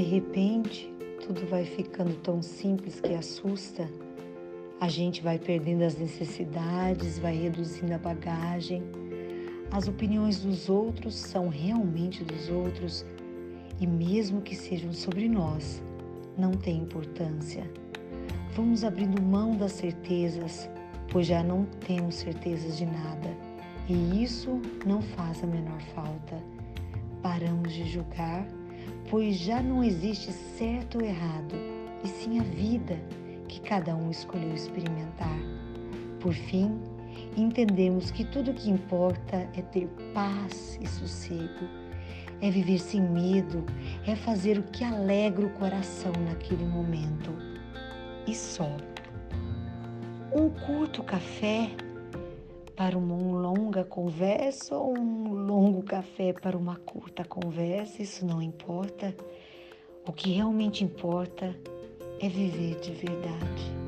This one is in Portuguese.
repente, tudo vai ficando tão simples que assusta. A gente vai perdendo as necessidades, vai reduzindo a bagagem. As opiniões dos outros são realmente dos outros e, mesmo que sejam sobre nós, não tem importância. Vamos abrindo mão das certezas, pois já não temos certezas de nada e isso não faz a menor falta. Paramos de julgar, pois já não existe certo ou errado, e sim a vida que cada um escolheu experimentar. Por fim, entendemos que tudo o que importa é ter paz e sossego, é viver sem medo, é fazer o que alegra o coração naquele momento. E só. Um curto café para uma longa conversa ou um longo café para uma curta conversa, isso não importa. O que realmente importa é viver de verdade.